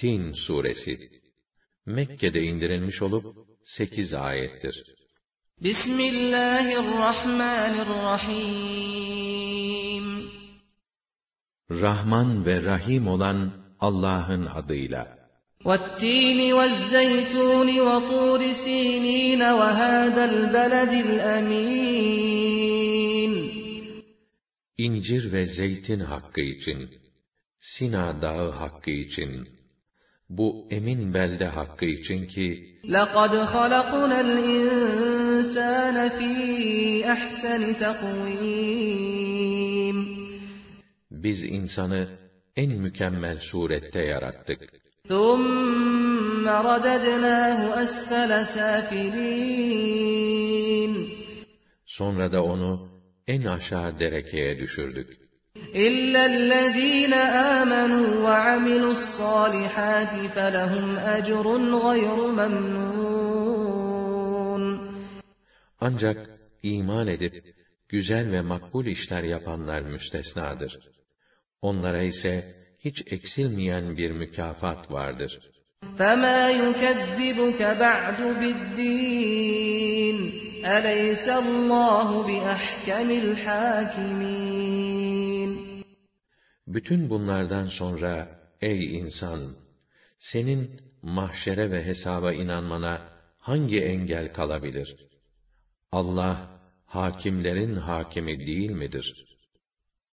Tin suresi Mekke'de indirilmiş olup 8 ayettir. Bismillahirrahmanirrahim Rahman ve Rahim olan Allah'ın adıyla. وَالتِّينِ وَالزَّيْتُونِ وَطُورِ سِينِينَ وَهَذَا الْبَلَدِ الْأَمِينَ İncir ve zeytin hakkı için, Sina dağı hakkı için, bu emin belde hakkı için ki لَقَدْ خَلَقْنَا الْاِنْسَانَ ف۪ي اَحْسَنِ Biz insanı en mükemmel surette yarattık. ثُمَّ رَدَدْنَاهُ أَسْفَلَ سَافِلِينَ Sonra da onu en aşağı derekeye düşürdük. إِلَّا الَّذ۪ينَ آمَنُوا وَعَمِلُوا الصَّالِحَاتِ فَلَهُمْ أَجْرٌ غَيْرُ مَمْنُونَ Ancak iman edip güzel ve makbul işler yapanlar müstesnadır. Onlara ise hiç eksilmeyen bir mükafat vardır. فَمَا يُكَذِّبُكَ بَعْدُ بِالدِّينِ أَلَيْسَ اللّٰهُ بِأَحْكَمِ الْحَاكِمِينَ bütün bunlardan sonra ey insan, senin mahşere ve hesaba inanmana hangi engel kalabilir? Allah, hakimlerin hakimi değil midir?'